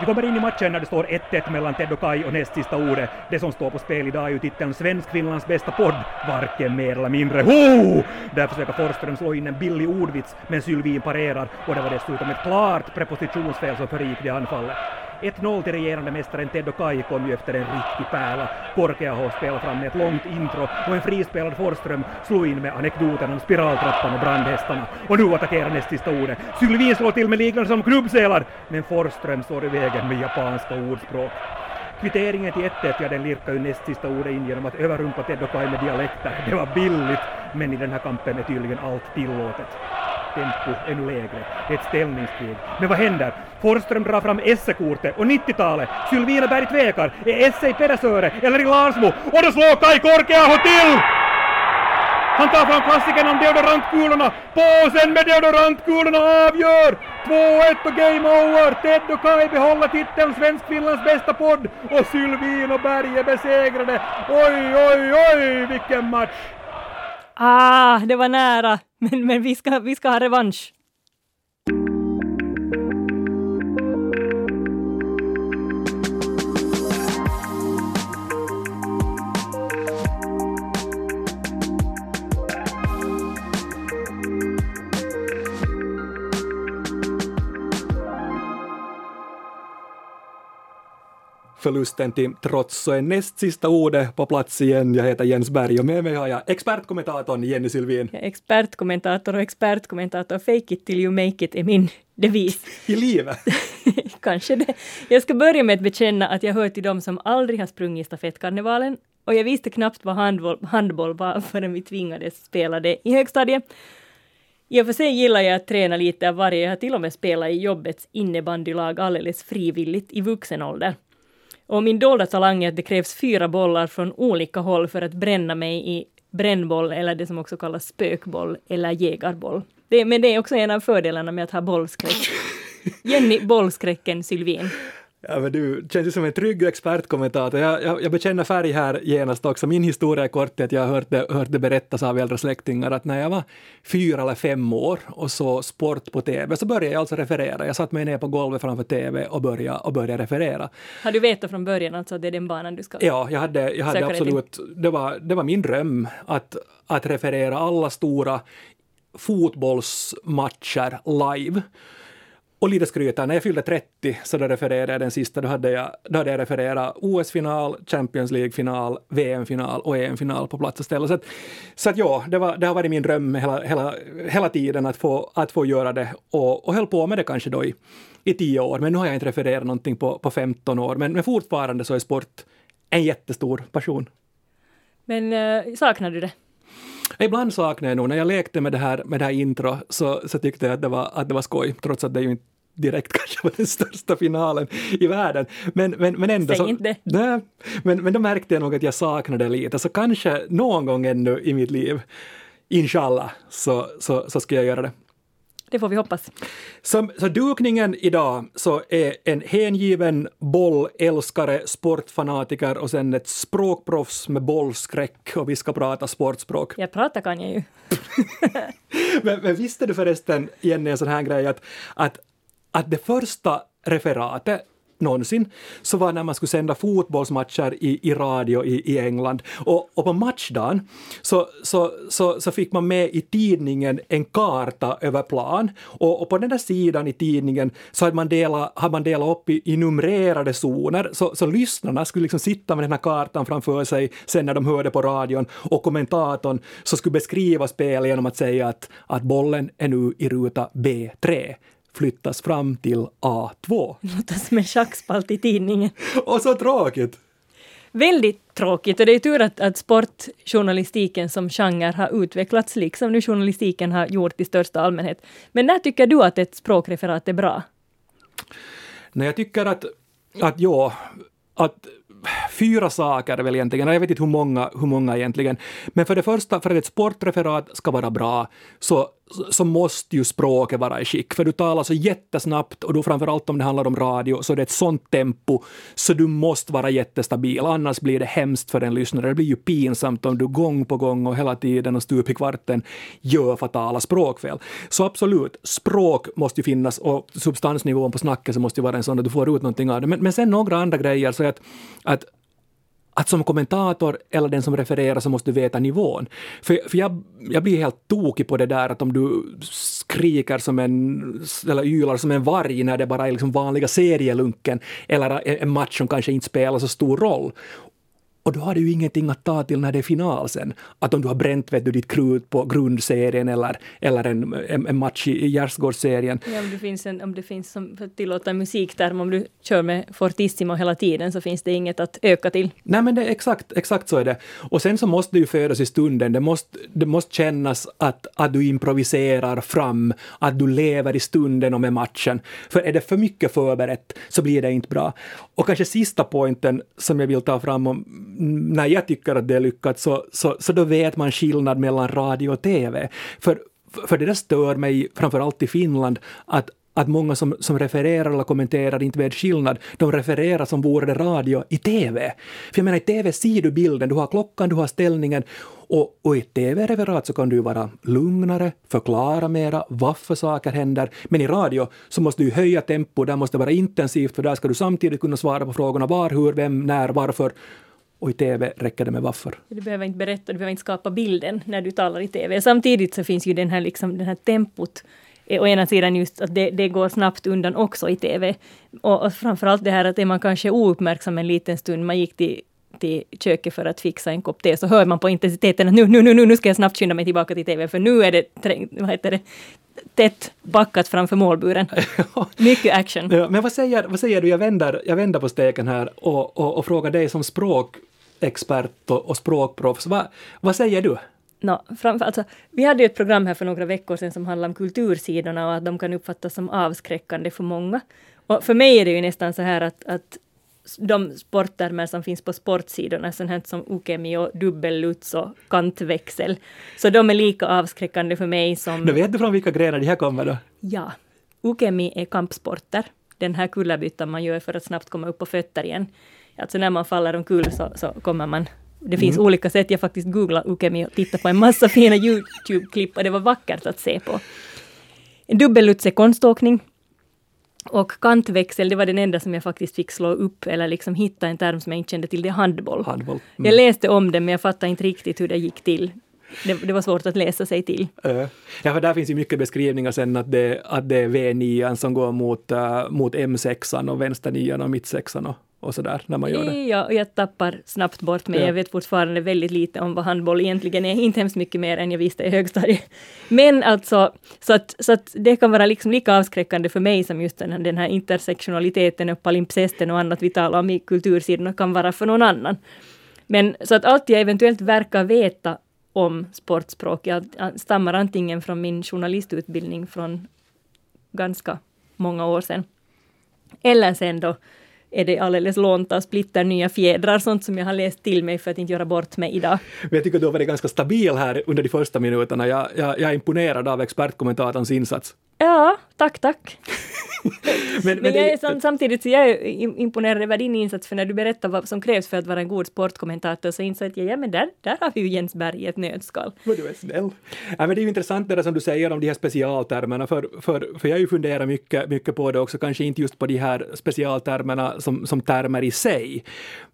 Vi kommer in i matchen när det står 1-1 mellan Ted och Kai och näst sista ordet. Det som står på spel idag är ju titeln Svensk-Finlands bästa podd, varken mer eller mindre. Ho! Där försöker Forsström slå in en billig ordvits, men Sylvin parerar och det var dessutom ett klart prepositionsfel som förgick det anfallet. 1-0 till regerande mästaren Teddo Kai kom ju efter en riktig pärla. Korkeaho spelade fram med ett långt intro och en frispelad Forsström slog in med anekdoten om spiraltrappan och brandhästarna. Och nu attackerar näst sista ordet. Sylvin slår till med liknande som knubbsälar, men Forsström står i vägen med japanska ordspråk. Kvitteringen till 1-1, ja den lirkar ju näst sista ordet in genom att överrumpa Teddo Kai med dialekter. Det var billigt, men i den här kampen är tydligen allt tillåtet tempo ännu lägre. Det är ett ställningskrig. Men vad händer? Forsström drar fram SE-kortet och 90-talet. Sylvina Berg tvekar. Är SE i Pedersöre eller i Larsmo? Och då slår Kai Korkeaho till! Han tar fram klassikern om deodorantkulorna. Påsen med deodorantkulorna avgör! 2-1 och game over! Ted och Kai behåller titeln Svensk-Finlands bästa podd och Sylvin och Berg är besegrade. Oj, oj, oj, vilken match! Ah, det var nära, men, men vi, ska, vi ska ha revansch. Förlusten till trots så är näst sista ordet på plats igen. Jag heter Jens Berg och med mig har jag expertkommentatorn Jenny Sylvin. Ja, expertkommentator och expertkommentator, fake it till you make it är min devis. I livet? Kanske det. Jag ska börja med att bekänna att jag hör till dem som aldrig har sprungit stafettkarnevalen och jag visste knappt vad handboll, handboll var förrän vi tvingades spela det i högstadiet. I och för sig gillar jag att träna lite av varje. Jag har till och med spelat i jobbets innebandylag alldeles frivilligt i vuxen ålder. Och min dolda talang är att det krävs fyra bollar från olika håll för att bränna mig i brännboll eller det som också kallas spökboll eller jägarboll. Det, men det är också en av fördelarna med att ha bollskräck. Jenny Bollskräcken Sylvin. Ja, men du känns ju som en trygg expertkommentator. Jag, jag, jag bekänner färg här genast också. Min historia är kort att jag har hört det, hört det berättas av äldre släktingar att när jag var fyra eller fem år och så sport på TV så började jag alltså referera. Jag satt mig ner på golvet framför TV och började, och började referera. Har du vetat från början alltså att det är den banan du ska Ja, jag hade, jag hade absolut, det var, det var min dröm att, att referera alla stora fotbollsmatcher live. Och lite skryta, när jag fyllde 30 så då refererade jag den sista, då hade jag, då hade jag refererat OS-final, Champions League-final, VM-final och EM-final på plats och ställe. Så att, så att ja, det, var, det har varit min dröm hela, hela, hela tiden att få, att få göra det och, och höll på med det kanske då i, i tio år. Men nu har jag inte refererat någonting på, på 15 år. Men, men fortfarande så är sport en jättestor passion. Men äh, saknar du det? Ibland saknar jag nog, när jag lekte med det här, med det här intro så, så tyckte jag att det, var, att det var skoj, trots att det ju inte direkt kanske var den största finalen i världen. Men, men, men ändå... Säg inte. Nej, men, men då märkte jag nog att jag saknade det lite, så kanske någon gång ännu i mitt liv, inshallah, så, så, så ska jag göra det. Det får vi hoppas. Som, så dukningen idag så är en hängiven bollälskare, sportfanatiker och sen ett språkproffs med bollskräck och vi ska prata sportspråk. Jag pratar kan jag ju. men, men visste du förresten, Jenny, en sån här grej att, att, att det första referatet någonsin, så var när man skulle sända fotbollsmatcher i, i radio i, i England. Och, och på matchdagen så, så, så, så, fick man med i tidningen en karta över plan. Och, och på den där sidan i tidningen så hade man delat, hade man delat upp i, i numrerade zoner. Så, så lyssnarna skulle liksom sitta med den här kartan framför sig sen när de hörde på radion. Och kommentatorn så skulle beskriva spelet genom att säga att, att bollen är nu i ruta B3 flyttas fram till A2. Låter som en schackspalt i tidningen. Och så tråkigt! Väldigt tråkigt och det är tur att, att sportjournalistiken som genre har utvecklats liksom nu journalistiken har gjort i största allmänhet. Men när tycker du att ett språkreferat är bra? Nej, jag tycker att, att ja, att fyra saker väl egentligen, jag vet inte hur många, hur många egentligen. Men för det första, för att ett sportreferat ska vara bra, så, så måste ju språket vara i skick, för du talar så jättesnabbt och då framförallt om det handlar om radio så det är ett sånt tempo så du måste vara jättestabil, annars blir det hemskt för en lyssnare. Det blir ju pinsamt om du gång på gång och hela tiden och stup i kvarten gör fatala språkfel. Så absolut, språk måste ju finnas och substansnivån på snacket så måste ju vara en sån att du får ut någonting av det. Men, men sen några andra grejer, så att, att att som kommentator eller den som refererar så måste du veta nivån. För, för jag, jag blir helt tokig på det där att om du skriker som en, eller ylar som en varg när det bara är liksom vanliga serielunken eller en match som kanske inte spelar så stor roll. Och då har du ju ingenting att ta till när det är final sen. Att om du har bränt vet du, ditt krut på grundserien eller, eller en, en, en match i, Gärdsgårdsserien. Ja, om det finns, en, om det finns som för att tillåta musikterm, om du kör med fortissimo hela tiden så finns det inget att öka till. Nej men det, exakt, exakt så är det. Och sen så måste det ju födas i stunden. Det måste, det måste kännas att, att du improviserar fram, att du lever i stunden och med matchen. För är det för mycket förberett så blir det inte bra. Och kanske sista pointen som jag vill ta fram om när jag tycker att det är lyckat så, så, så då vet man skillnad mellan radio och TV. För, för det där stör mig framförallt i Finland att att många som, som refererar eller kommenterar inte vet skillnad. De refererar som vore det radio i TV. För jag menar, i TV ser du bilden, du har klockan, du har ställningen och, och i TV-referat så kan du vara lugnare, förklara mera varför saker händer. Men i radio så måste du höja tempo, där måste det vara intensivt för där ska du samtidigt kunna svara på frågorna var, hur, vem, när, varför och i TV räcker det med varför. Du behöver inte berätta, du behöver inte skapa bilden när du talar i TV. Samtidigt så finns ju den här, liksom, den här tempot å ena sidan just att det, det går snabbt undan också i TV. Och, och framförallt det här att är man kanske ouppmärksam en liten stund, man gick till till köket för att fixa en kopp te, så hör man på intensiteten att nu, nu, nu, nu ska jag snabbt skynda mig tillbaka till TV, för nu är det, vad heter det tätt backat framför målburen. Mycket action. Ja, men vad säger, vad säger du, jag vänder, jag vänder på steken här och, och, och frågar dig som språk expert och, och språkproffs. Va, vad säger du? No, framför, alltså, vi hade ju ett program här för några veckor sedan som handlade om kultursidorna och att de kan uppfattas som avskräckande för många. Och för mig är det ju nästan så här att, att de sporttermer som finns på sportsidorna, sånt här som ukemi och dubbelluts och kantväxel, så de är lika avskräckande för mig som... Nu vet du från vilka grenar de här kommer då? Ja. Ukemi är kampsporter. Den här kullerbyttan man gör för att snabbt komma upp på fötter igen. Alltså när man faller omkull så, så kommer man det finns mm. olika sätt. Jag faktiskt googlade Ukemi och tittade på en massa fina YouTube-klipp och det var vackert att se på. En dubbelluts är konståkning. Och kantväxel, det var den enda som jag faktiskt fick slå upp eller liksom hitta en term som jag inte kände till. Det är handboll. handboll. Mm. Jag läste om det men jag fattade inte riktigt hur det gick till. Det, det, var svårt att läsa sig till. Uh, ja, för där finns ju mycket beskrivningar sen att det, att det är V9 som går mot, uh, mot M6 och vänster och mittsexan och, och sådär när man gör det. Ja, och jag tappar snabbt bort mig. Ja. Jag vet fortfarande väldigt lite om vad handboll egentligen är. Inte hemskt mycket mer än jag visste i högstadiet. Men alltså, så att, så att det kan vara liksom lika avskräckande för mig som just den här, den här intersektionaliteten och palimpsesten och annat vi talar om i kultursidorna kan vara för någon annan. Men så att allt jag eventuellt verkar veta om sportspråk. Jag stammar antingen från min journalistutbildning från ganska många år sedan. Eller sen då är det alldeles lånta och splitter nya fjädrar, sånt som jag har läst till mig för att inte göra bort mig idag. Men jag tycker du har varit ganska stabil här under de första minuterna. Jag, jag, jag är imponerad av expertkommentatorns insats. Ja, tack, tack. men, men, jag är sam, samtidigt så jag är imponerad över din insats, för när du berättar vad som krävs för att vara en god sportkommentator så insåg jag, ja men där, där har vi ju Jens Berg i ett nötskal. Vad du är snäll. Ja, men det är ju intressant det där som du säger om de här specialtermerna, för, för, för jag har ju funderat mycket, mycket på det också, kanske inte just på de här specialtermerna som, som termer i sig,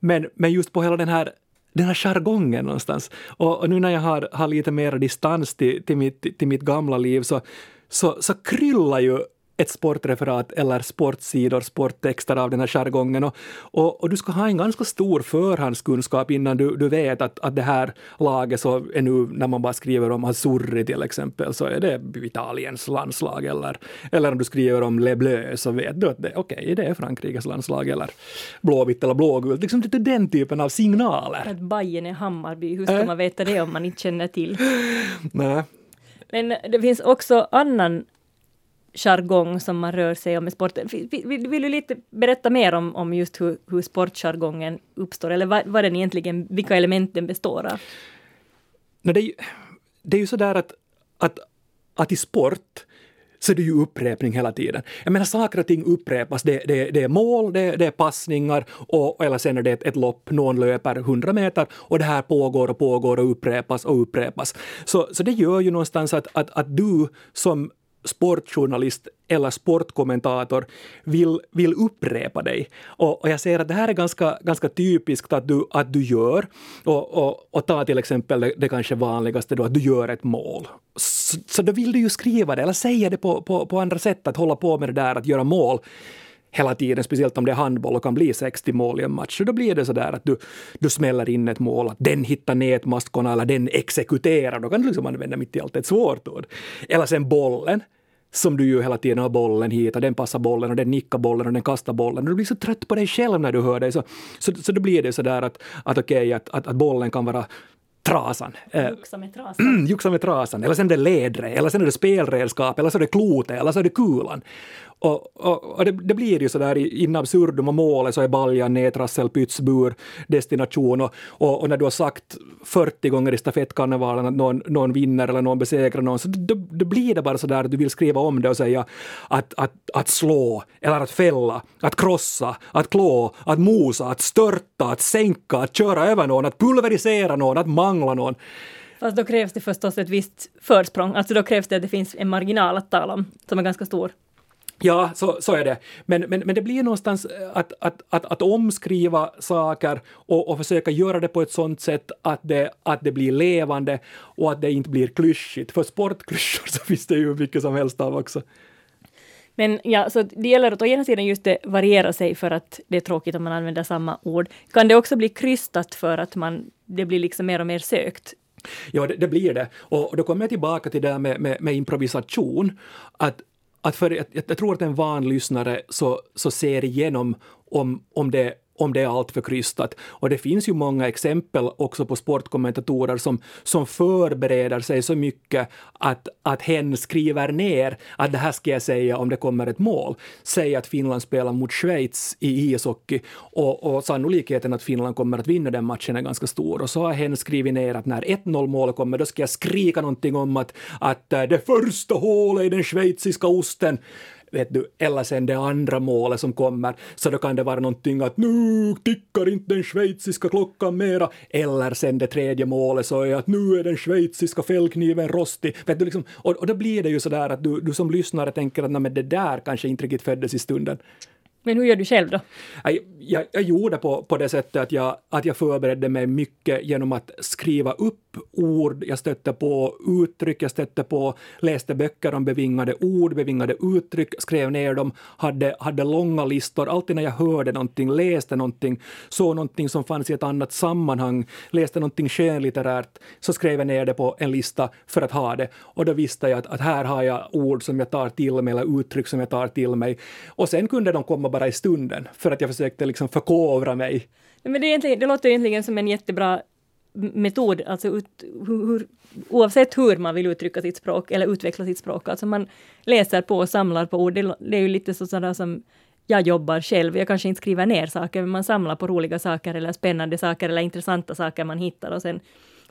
men, men just på hela den här den här jargongen någonstans. Och, och, nu när jag har, har lite mer distans till, till, mitt, till mitt gamla liv så, så, så kryllar ju ett sportreferat eller sportsidor, sporttexter av den här jargongen. Och, och, och, du ska ha en ganska stor förhandskunskap innan du, du vet att, att det här laget så är nu, när man bara skriver om Azzurri till exempel, så är det Italiens landslag. Eller, eller om du skriver om Le Bleu så vet du att det, okay, det är Frankrikes landslag eller blåvitt eller blågult. Liksom är den typen av signaler. Att Bajen är Hammarby, hur ska äh? man veta det om man inte känner till? Nej. Men det finns också annan jargong som man rör sig om i sporten. Vill, vill, du lite berätta mer om, om just hur, hur sportjargongen uppstår, eller vad, vad den egentligen, vilka element den består av? No, det, är ju, det är ju sådär att, att att i sport så är det ju upprepning hela tiden. Jag menar saker och ting upprepas. Det, det, det är mål, det, det är passningar och, eller sen är det ett, ett lopp, någon löper 100 meter och det här pågår och pågår och upprepas och upprepas. Så, så det gör ju någonstans att, att, att du som sportjournalist eller sportkommentator vill, vill upprepa dig. Och, och, jag ser att det här är ganska, ganska typiskt att du, att du gör. Och, och, och ta till exempel det, det kanske vanligaste då, att du gör ett mål. Så, så då vill du ju skriva det eller säga det på, på, på andra sätt, att hålla på med det där att göra mål hela tiden, speciellt om det är handboll och kan bli 60 mål i en match. Så då blir det så där att du, du smäller in ett mål, att den hittar nätmaskorna eller den exekuterar. Då kan du liksom använda mitt i allt ett svårt ord. Eller sen bollen som du ju hela tiden har bollen hit och den passar bollen och den nickar bollen och den kastar bollen. Och du blir så trött på dig själv när du hör dig. Så, så, så då blir det så där att, att okej, okay, att, att, att bollen kan vara trasan. Eh, juxa med trasan. juxa med trasan. Eller sen är det ledre, eller sen är det spelredskap, eller så är det klotet, eller så är det kulan. Och, och, och det, det, blir ju sådär in absurdum och målet så är baljan nedtrassel, pytsbur, destination och, och, och, när du har sagt 40 gånger i stafettkarnevalen att någon, någon vinner eller någon besegrar någon så då, då blir det bara sådär att du vill skriva om det och säga att, att, att slå eller att fälla, att krossa, att klå, att mosa, att störta, att sänka, att köra över någon, att pulverisera någon, att mangla någon. Fast då krävs det förstås ett visst försprång, alltså då krävs det att det finns en marginal att tala om som är ganska stor. Ja, så, så är det. Men, men, men det blir någonstans att, att, att, att omskriva saker och, och försöka göra det på ett sånt sätt att det, att det blir levande och att det inte blir klyschigt. För sportklyschor så finns det ju mycket som helst av också. Men ja, så det gäller att å ena sidan just det variera sig för att det är tråkigt om man använder samma ord. Kan det också bli krystat för att man, det blir liksom mer och mer sökt? Ja, det, det blir det. Och då kommer jag tillbaka till det där med, med, med improvisation. Att att för, jag, jag tror att en van lyssnare så, så ser igenom om, om det om det är allt för krystat. Och det finns ju många exempel också på sportkommentatorer som, som förbereder sig så mycket att, att hen skriver ner att det här ska jag säga om det kommer ett mål. Säg att Finland spelar mot Schweiz i ishockey och, och sannolikheten att Finland kommer att vinna den matchen är ganska stor. Och så har hen skrivit ner att när 1-0 mål kommer då ska jag skrika någonting om att, att eh, det första hålet i den schweiziska osten vet du, eller sen det andra målet som kommer, så då kan det vara någonting att nu tickar inte den schweiziska klockan mera, eller sen det tredje målet så är att nu är den schweiziska fällkniven rostig, vet du, liksom, och, och då blir det ju så där att du, du som lyssnare tänker att men det där kanske inte riktigt föddes i stunden. Men hur gör du själv då? Jag, jag, jag gjorde på, på det sättet att jag, att jag förberedde mig mycket genom att skriva upp ord, jag stötte på uttryck, jag stötte på, läste böcker om bevingade ord, bevingade uttryck, skrev ner dem, hade, hade långa listor. Alltid när jag hörde någonting, läste någonting, såg någonting som fanns i ett annat sammanhang, läste någonting skönlitterärt, så skrev jag ner det på en lista för att ha det. Och då visste jag att, att här har jag ord som jag tar till mig eller uttryck som jag tar till mig. Och sen kunde de komma bara i stunden för att jag försökte liksom förkovra mig. Men det, är det låter egentligen som en jättebra metod, alltså ut, hur, oavsett hur man vill uttrycka sitt språk eller utveckla sitt språk. Alltså man läser på och samlar på ord. Det, det är ju lite så sådär som jag jobbar själv. Jag kanske inte skriver ner saker, men man samlar på roliga saker eller spännande saker eller intressanta saker man hittar och sen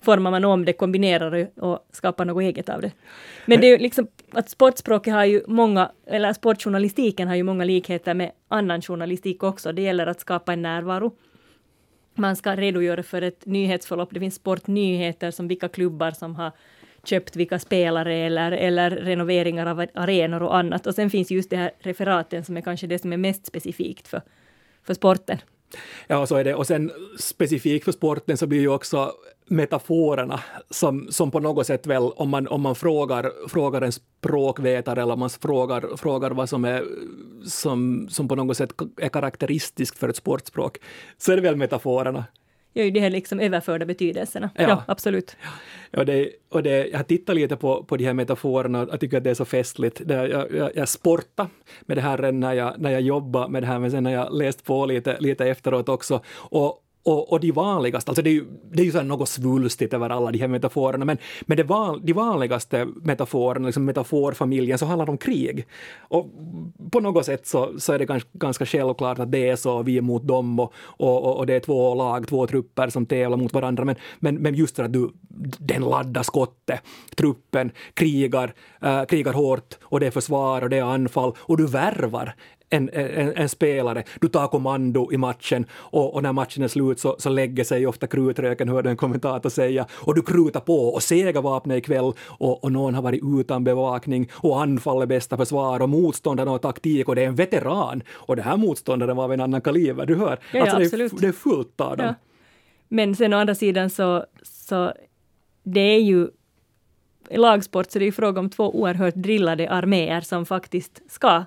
formar man om det, kombinerar det och skapar något eget av det. Men det är ju liksom att sportspråket har ju många, eller sportjournalistiken har ju många likheter med annan journalistik också. Det gäller att skapa en närvaro. Man ska redogöra för ett nyhetsförlopp. Det finns sportnyheter som vilka klubbar som har köpt vilka spelare eller, eller renoveringar av arenor och annat. Och sen finns just det här referaten som är kanske det som är mest specifikt för, för sporten. Ja, så är det. Och sen specifikt för sporten så blir ju också metaforerna som, som på något sätt väl, om man, om man frågar, frågar en språkvetare eller om man frågar, frågar vad som är som, som på något sätt är karaktäristiskt för ett sportspråk, så är det väl metaforerna gör ju de här liksom överförda betydelserna. Ja, ja absolut. Ja, det, och det, jag har tittat lite på, på de här metaforerna och jag tycker att det är så festligt. Det, jag, jag, jag sportade med det här när jag, när jag jobbade med det här, men sen har jag läst på lite, lite efteråt också. Och, och, och de vanligaste, alltså det är ju, det är ju så något svulstigt över alla de här metaforerna, men, men det val, de vanligaste metaforerna, liksom metaforfamiljen, så handlar det om krig. Och på något sätt så, så är det ganska, ganska självklart att det är så, vi är mot dem och, och, och det är två lag, två trupper som tävlar mot varandra, men, men, men just för att du, den laddar skottet, truppen krigar, äh, krigar hårt och det är försvar och det är anfall och du värvar en, en, en, spelare, du tar kommando i matchen och, och när matchen är slut så, så lägger sig ofta krutröken, hörde en kommentator säga, och du krutar på och segervapnet ikväll och, och någon har varit utan bevakning och anfall är bästa försvar och motståndarna har taktik och det är en veteran och det här motståndaren var av en annan kaliber, du hör. Ja, alltså ja, det, är, det är fullt av dem. Ja. Men sen å andra sidan så, så det är ju i lagsport så det är fråga om två oerhört drillade arméer som faktiskt ska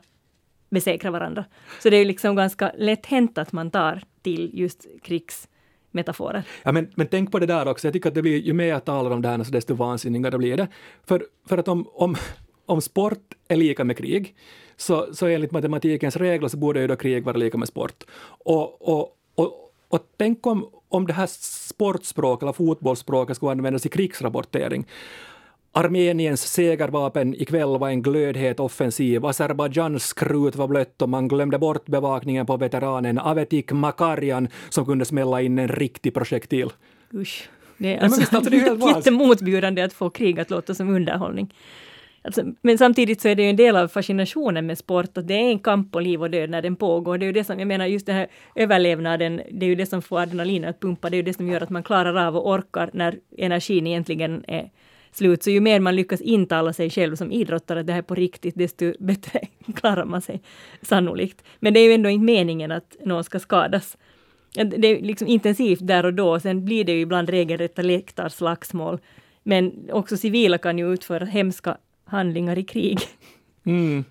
besegra varandra. Så det är liksom ganska lätt hänt att man tar till just krigsmetaforer. Ja, men, men tänk på det där också, jag tycker att det blir, ju mer jag talar om det här alltså, desto vansinnigare blir det. För, för att om, om, om sport är lika med krig, så, så enligt matematikens regler så borde ju då krig vara lika med sport. Och, och, och, och tänk om, om det här sportspråket eller fotbollsspråket skulle användas i krigsrapportering. Armeniens segervapen ikväll var en glödhet offensiv. Azerbajdzjans krut var blött och man glömde bort bevakningen på veteranen Avetik Makarjan som kunde smälla in en riktig projektil. Usch. Det är alltså, ja, det är jättemotbjudande att få krig att låta som underhållning. Alltså, men samtidigt så är det ju en del av fascinationen med sport, att det är en kamp på liv och död när den pågår. Det är ju det som, jag menar just den här överlevnaden, det är ju det som får adrenalinet att pumpa, det är ju det som gör att man klarar av och orkar när energin egentligen är slut. Så ju mer man lyckas intala sig själv som idrottare att det här är på riktigt, desto bättre klarar man sig sannolikt. Men det är ju ändå inte meningen att någon ska skadas. Det är liksom intensivt där och då, sen blir det ju ibland regelrätta läktarslagsmål. Men också civila kan ju utföra hemska handlingar i krig. Mm.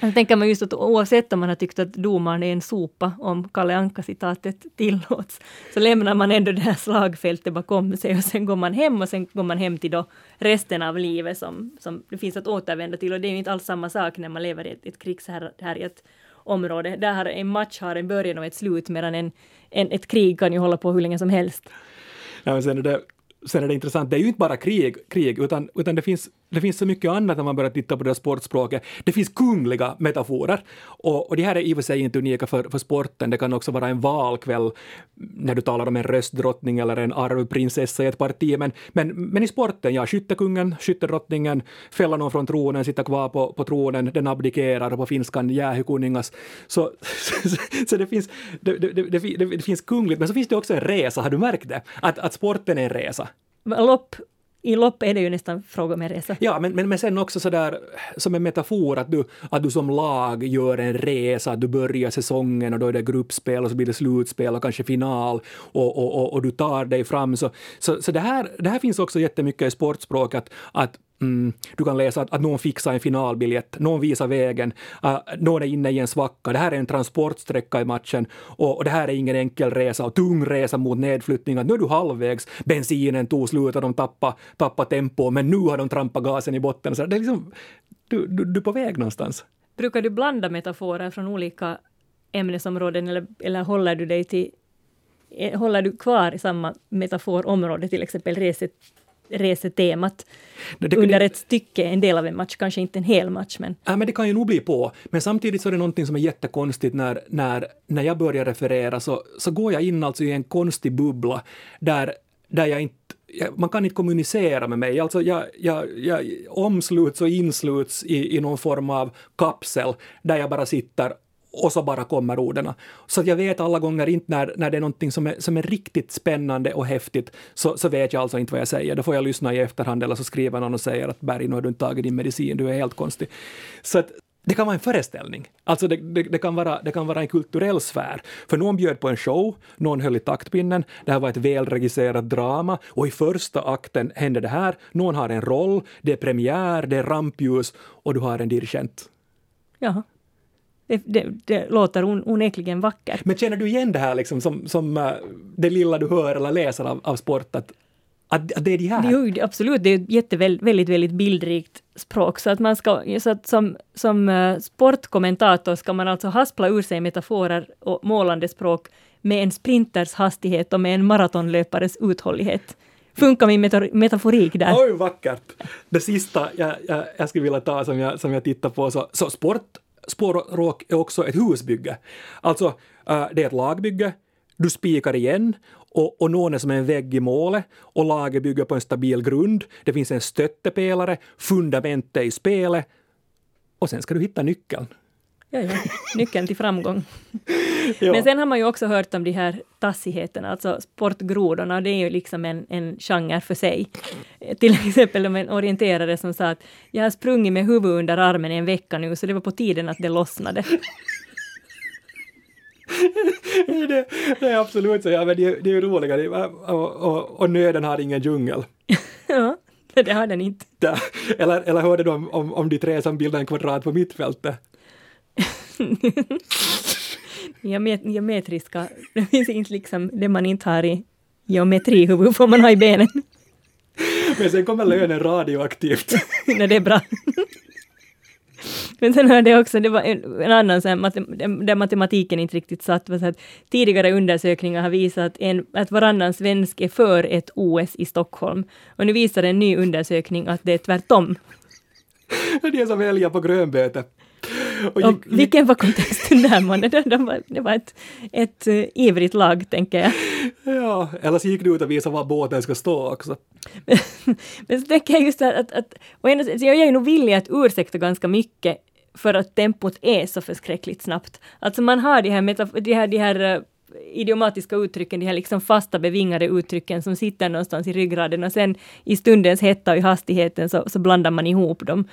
Jag tänker man just att oavsett om man har tyckt att domaren är en sopa, om Kalle Anka-citatet tillåts, så lämnar man ändå det här slagfältet bakom sig och sen går man hem och sen går man hem till då resten av livet som, som det finns att återvända till. Och det är ju inte alls samma sak när man lever i ett, ett krigshärjat område. Där har en match har en början och ett slut medan en, en, ett krig kan ju hålla på hur länge som helst. Ja, men sen är det sen är det intressant, det är ju inte bara krig, krig utan, utan det, finns, det finns så mycket annat när man börjar titta på det här sportspråket. Det finns kungliga metaforer och, och de här är i och för sig inte unika för, för sporten. Det kan också vara en valkväll när du talar om en röstdrottning eller en arvprinsessa i ett parti. Men, men, men i sporten, ja, skyttekungen, skyttedrottningen, fälla någon från tronen, sitta kvar på, på tronen, den abdikerar på finskan jäähykuningas. Så, så, så det, finns, det, det, det, det, finns kungligt, men så finns det också en resa, har du märkt det? Att, att sporten är en resa lopp i lopp är det ju nästan fråga om en resa. Ja, men, men, men sen också sådär som en metafor att du, att du som lag gör en resa, att du börjar säsongen och då är det gruppspel och så blir det slutspel och kanske final och, och, och, och du tar dig fram. Så, så, så det, här, det här finns också jättemycket i sportspråk att, att Mm. Du kan läsa att, att någon fixar en finalbiljett, någon visar vägen, uh, någon är inne i en svacka. Det här är en transportsträcka i matchen och, och det här är ingen enkel resa och tung resa mot nedflyttning. nu är du halvvägs, bensinen tog slut och de tappade, tappade tempo, men nu har de trampat gasen i botten. Så det är liksom, du, du, du är på väg någonstans. Brukar du blanda metaforer från olika ämnesområden eller, eller håller du dig till eh, Håller du kvar i samma metaforområde, till exempel reset resetemat det, det, under ett stycke, en del av en match, kanske inte en hel match. Men... Ja, men det kan ju nog bli på. Men samtidigt så är det någonting som är jättekonstigt när, när, när jag börjar referera så, så går jag in alltså i en konstig bubbla där, där jag inte man kan inte kommunicera med mig. Alltså jag, jag, jag omsluts och insluts i, i någon form av kapsel där jag bara sitter och så bara kommer orden. Så att jag vet alla gånger inte när, när det är någonting som är, som är riktigt spännande och häftigt, så, så vet jag alltså inte vad jag säger. Då får jag lyssna i efterhand eller så skriver någon och säger att Berg, nu har du inte tagit din medicin, du är helt konstig. Så att, det kan vara en föreställning. Alltså det, det, det, kan vara, det kan vara en kulturell sfär. För någon bjöd på en show, någon höll i taktpinnen, det här var ett välregisserat drama och i första akten händer det här, någon har en roll, det är premiär, det är rampljus och du har en dirigent. Jaha. Det, det, det låter on, onekligen vackert. Men känner du igen det här liksom som, som uh, det lilla du hör eller läser av, av sport? Att, att, att det är de här? Jo, absolut, det är ett jätteväldigt, väldigt, väldigt bildrikt språk. Så att man ska, så att som, som uh, sportkommentator ska man alltså haspla ur sig metaforer och målande språk med en sprinters hastighet och med en maratonlöpares uthållighet. Funkar min meta- metaforik där? Oj, vackert! Det sista jag, jag, jag skulle vilja ta som jag, som jag tittar på, så, så sport, spårråk är också ett husbygge. Alltså, uh, det är ett lagbygge, du spikar igen och, och någon är som en vägg i målet och laget bygger på en stabil grund. Det finns en stöttepelare, fundamentet i spelet och sen ska du hitta nyckeln. Ja, ja. Nyckeln till framgång. Ja. Men sen har man ju också hört om de här tassigheterna, alltså sportgrodorna, det är ju liksom en, en genre för sig. Till exempel om en orienterare som sa att jag har sprungit med huvudet under armen i en vecka nu, så det var på tiden att det lossnade. det, det är absolut så, ja, men det, det är ju roliga, det, och, och, och nöden har ingen djungel. ja, det har den inte. Eller, eller hörde du om, om, om de tre som bildar en kvadrat på mittfältet? Geomet, geometriska, det finns inte liksom det man inte har i geometrihuvud får man ha i benen. Men sen kommer lönen radioaktivt. Nej, det är bra. Men sen hörde jag också, det var en, en annan så här, matem, där matematiken inte riktigt satt, var så att tidigare undersökningar har visat att, en, att varannan svensk är för ett OS i Stockholm. Och nu visar en ny undersökning att det är tvärtom. De som väljer på grönbete. Och Och gick, vilken var kontexten där månne? Det, de var, det var ett, ett uh, ivrigt lag, tänker jag. ja, eller så gick du ut och visade var båten ska stå också. Men så tänker jag just att, att, och ena, jag är ju nog villig att ursäkta ganska mycket för att tempot är så förskräckligt snabbt. Alltså man har de här, metaf- de här, de här uh, idiomatiska uttrycken, de här liksom fasta bevingade uttrycken som sitter någonstans i ryggraden och sen i stundens hetta och i hastigheten så, så blandar man ihop dem.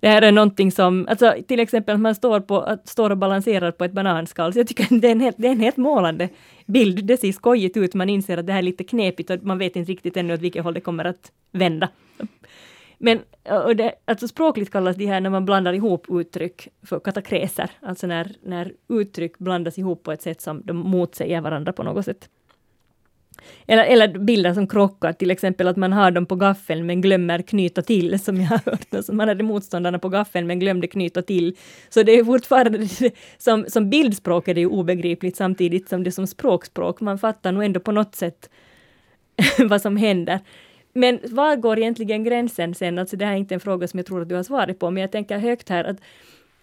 Det här är någonting som, alltså till exempel att man står, på, att står och balanserar på ett bananskal, så jag tycker att det är, en helt, det är en helt målande bild. Det ser skojigt ut, man inser att det här är lite knepigt och man vet inte riktigt ännu åt vilket håll det kommer att vända. Men och det, alltså språkligt kallas det här när man blandar ihop uttryck för katakreser, alltså när, när uttryck blandas ihop på ett sätt som de motsäger varandra på något sätt. Eller, eller bilder som krockar, till exempel att man har dem på gaffeln men glömmer knyta till, som jag har hört. Alltså man hade motståndarna på gaffeln men glömde knyta till. Så det är fortfarande, som, som bildspråk är det ju obegripligt samtidigt som det som språkspråk, man fattar nog ändå på något sätt vad som händer. Men var går egentligen gränsen sen? Alltså det här är inte en fråga som jag tror att du har svarat på, men jag tänker högt här att,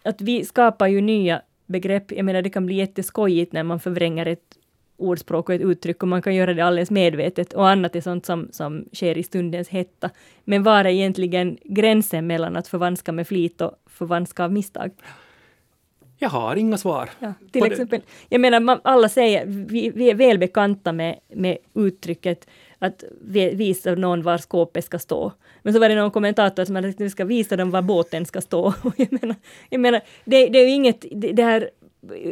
att vi skapar ju nya begrepp. Jag menar, det kan bli jätteskojigt när man förvränger ett ordspråk och ett uttryck och man kan göra det alldeles medvetet och annat är sånt som, som sker i stundens hetta. Men var är egentligen gränsen mellan att förvanska med flit och förvanska av misstag? Jag har inga svar. Ja, till exempel, jag menar, man, alla säger, vi, vi är väl bekanta med, med uttrycket att vi- visa någon var skåpet ska stå. Men så var det någon kommentator som hade sagt att vi ska visa dem var båten ska stå. Jag menar, jag menar det, det är ju inget, det, det här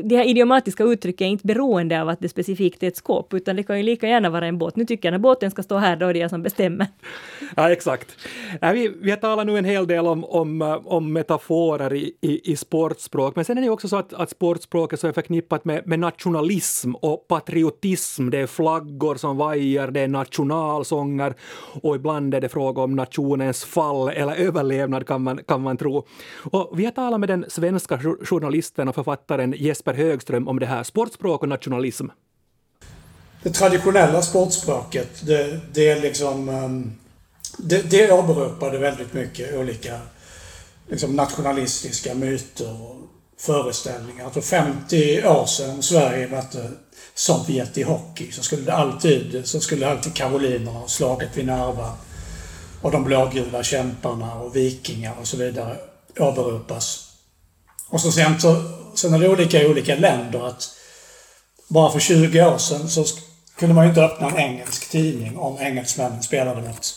det här idiomatiska uttrycket är inte beroende av att det specifikt är ett skåp, utan det kan ju lika gärna vara en båt. Nu tycker jag när båten ska stå här, då är det jag som bestämmer. Ja, exakt. Vi, vi har talat nu en hel del om, om, eh, om metaforer i, i, i sportspråk, men sen är det också så att, att sportspråket så är förknippat med, med nationalism och patriotism. Det är flaggor som vajar, det är nationalsånger och ibland är det fråga om nationens fall eller överlevnad kan man, kan man tro. Och vi har talat med den svenska journalisten och författaren Jesper Högström om det här, sportspråk och nationalism. det traditionella sportspråket, det, det är liksom... Ehm, det, det åberopade väldigt mycket olika liksom nationalistiska myter och föreställningar. För 50 år sedan om Sverige mötte Sovjet i hockey så skulle det alltid, så skulle alltid karolinerna ha slaget vid Narva och de blågula kämparna och vikingar och så vidare åberopas. Och så sen, så, sen är det olika i olika länder att bara för 20 år sedan så kunde man ju inte öppna en engelsk tidning om engelsmännen spelade mot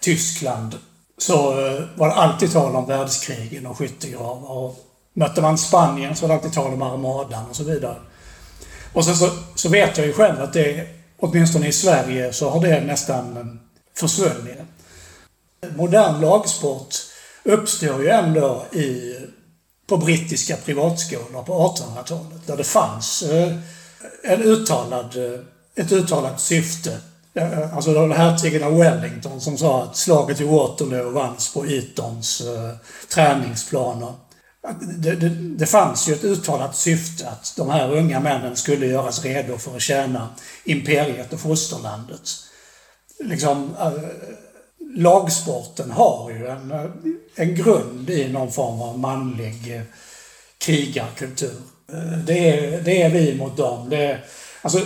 Tyskland. Så eh, var det alltid tal om världskrigen och skyttegravar. Och mötte man Spanien så var det alltid tal om armadan och så vidare. Och sen så, så vet jag ju själv att det, åtminstone i Sverige, så har det nästan eh, försvunnit. Modern lagsport uppstår ju ändå i, på brittiska privatskolor på 1800-talet. Där det fanns eh, en uttalad, eh, ett uttalat syfte. Eh, alltså det var hertigen av Wellington som sa att slaget vid Waterloo vanns på Eatons träningsplaner. det, det, det, fanns ju ett uttalat syfte att de här unga männen skulle göras redo för att tjäna imperiet och fosterlandet. Liksom, lagsporten har ju en, en grund i någon form av manlig eh, krigarkultur. Eh, det är, det är vi mot dem. Det är, alltså,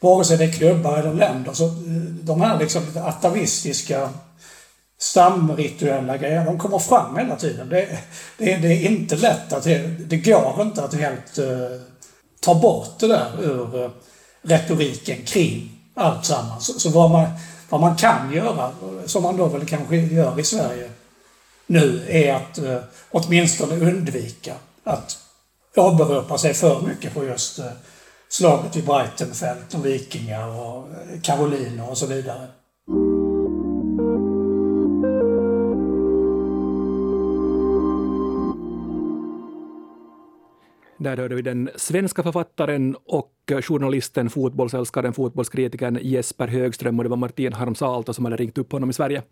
vare sig det är klubbar eller länder, så eh, de här liksom atavistiska stamrituella grejerna, de kommer fram hela tiden. Det, det, det är inte lätt att... Det, det går inte att helt uh, ta bort det där ur uh, retoriken kring allt sammans. Så, så vad, man, vad man kan göra, som man då väl kanske gör i Sverige nu, är att eh, åtminstone undvika att åberopa sig för mycket på just eh, slaget vid Breitenfeld och vikingar och eh, karoliner och så vidare. Där hörde vi den svenska författaren och journalisten, fotbollsälskaren, fotbollskritikern Jesper Högström och det var Martin Harmsalto som hade ringt upp honom i Sverige.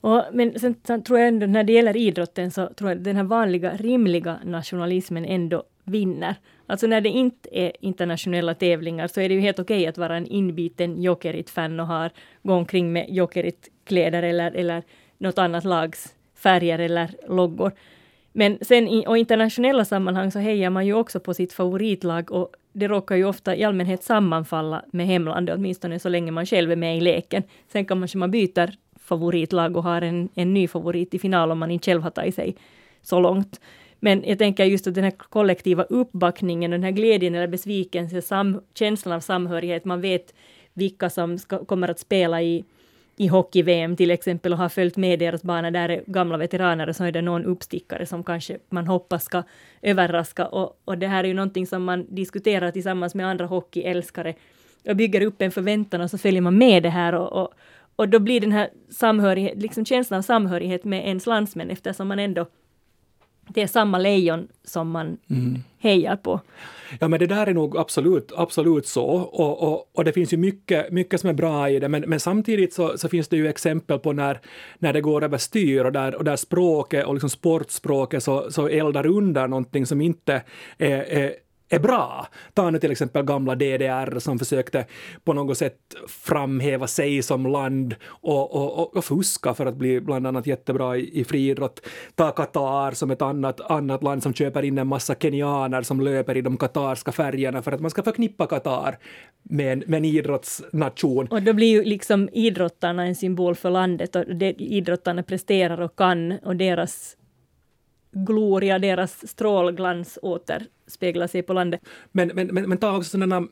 Och, men sen, sen, tror jag ändå när det gäller idrotten så tror jag den här vanliga rimliga nationalismen ändå vinner. Alltså när det inte är internationella tävlingar så är det ju helt okej okay att vara en inbiten Jokerit-fan och ha, gå omkring med Jokerit-kläder eller, eller något annat lags färger eller loggor. Men sen i och internationella sammanhang så hejar man ju också på sitt favoritlag och det råkar ju ofta i allmänhet sammanfalla med hemlandet, åtminstone så länge man själv är med i leken. Sen kanske man byter favoritlag och har en, en ny favorit i final om man inte själv har tagit sig så långt. Men jag tänker just att den här kollektiva uppbackningen, den här glädjen eller besvikelsen, känslan av samhörighet, man vet vilka som ska, kommer att spela i i hockey-VM till exempel och har följt med deras bana, där är gamla veteraner och så är det någon uppstickare som kanske man hoppas ska överraska. Och, och det här är ju någonting som man diskuterar tillsammans med andra hockeyälskare och bygger upp en förväntan och så följer man med det här och, och, och då blir den här samhörighet, liksom känslan av samhörighet med ens landsmän eftersom man ändå det är samma lejon som man mm. hejar på. Ja, men det där är nog absolut, absolut så. Och, och, och det finns ju mycket, mycket som är bra i det, men, men samtidigt så, så finns det ju exempel på när, när det går överstyr och där, och där språket och liksom sportspråket så, så eldar under någonting som inte är, är är bra. Ta nu till exempel gamla DDR som försökte på något sätt framhäva sig som land och, och, och, fuska för att bli bland annat jättebra i, i friidrott. Ta Qatar som ett annat, annat land som köper in en massa kenyaner som löper i de katarska färgerna för att man ska förknippa Qatar med en, med en idrottsnation. Och då blir ju liksom idrottarna en symbol för landet och det idrottarna presterar och kan och deras gloria, deras strålglans återspeglar sig på landet. Men, men, men, men ta också sådana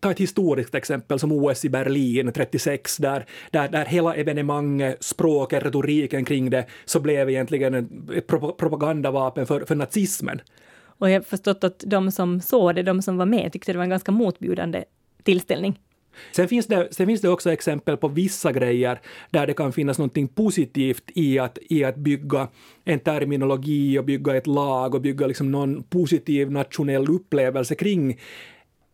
ta ett historiskt exempel som OS i Berlin 36, där, där, där hela evenemanget, språket, retoriken kring det, så blev egentligen ett propagandavapen för, för nazismen. Och jag har förstått att de som såg det, de som var med, tyckte det var en ganska motbjudande tillställning. Sen finns, det, sen finns det också exempel på vissa grejer där det kan finnas något positivt i att, i att bygga en terminologi och bygga ett lag och bygga liksom någon positiv nationell upplevelse kring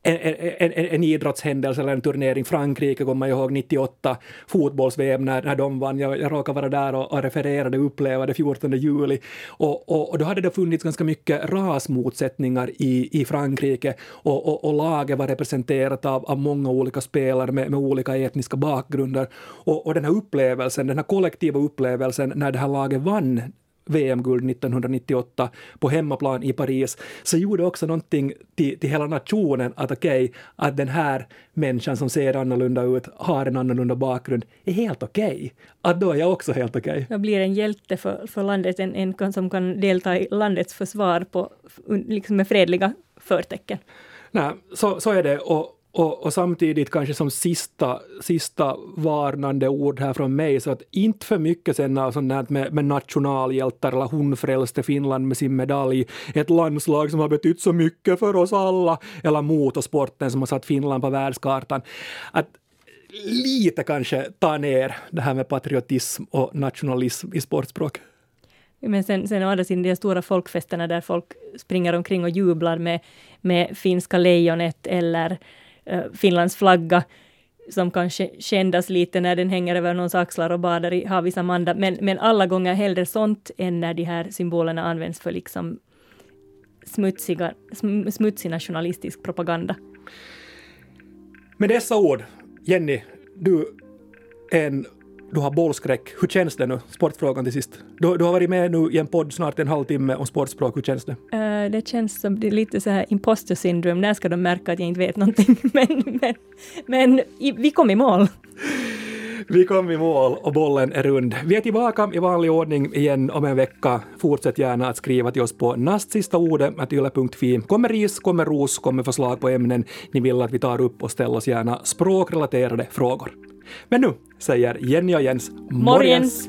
en, en, en, idrottshändelse eller en turnering. Frankrike kommer jag ihåg 98, fotbolls-VM när, när de vann. Jag, jag råkade vara där och, och refererade och uppleva det 14 juli. Och, och, och, då hade det funnits ganska mycket rasmotsättningar i, i Frankrike och, och, och laget var representerat av, av många olika spelare med, med olika etniska bakgrunder. Och, och den här upplevelsen, den här kollektiva upplevelsen när det här laget vann VM-guld 1998 på hemmaplan i Paris, så gjorde också någonting till, till hela nationen att okej, okay, att den här människan som ser annorlunda ut, har en annorlunda bakgrund, är helt okej. Okay. Att då är jag också helt okej. Okay. Jag blir en hjälte för, för landet, en, en som kan delta i landets försvar på, liksom med fredliga förtecken. Nej, så, så är det. Och, och, och, samtidigt kanske som sista, sista varnande ord här från mig, så att inte för mycket sen av sånt där med, med nationalhjältar eller hon frälste Finland med sin medalj, ett landslag som har betytt så mycket för oss alla, eller motorsporten som har satt Finland på världskartan. Att lite kanske ta ner det här med patriotism och nationalism i sportspråk. Men sen, sen å andra sidan de stora folkfesterna där folk springer omkring och jublar med, med finska lejonet eller Eh, Finlands flagga. som kanske kändas lite när den hänger över någons axlar och badar i Havis Amanda, men, men alla gånger hellre sånt än när de här symbolerna används för liksom smutsiga, sm, smutsig nationalistisk propaganda. Med dessa ord, Jenny, du är en du har bollskräck. Hur känns det nu? Sportfrågan till sist. Du, du har varit med nu i en podd snart en halvtimme om sportspråk. Hur känns det? Uh, det känns som det är lite så här imposter syndrome. När ska de märka att jag inte vet någonting? men men, men i, vi kom i mål. Vi kom i mål och bollen är rund. Vi är tillbaka i vanlig ordning igen om en vecka. Fortsätt gärna att skriva till oss på nastsistaordet.yle.fi. Kommer ris, kommer ros, kommer förslag på ämnen ni vill att vi tar upp och ställ oss gärna språkrelaterade frågor. Men nu säger Jenny och Jens morgens! morgens.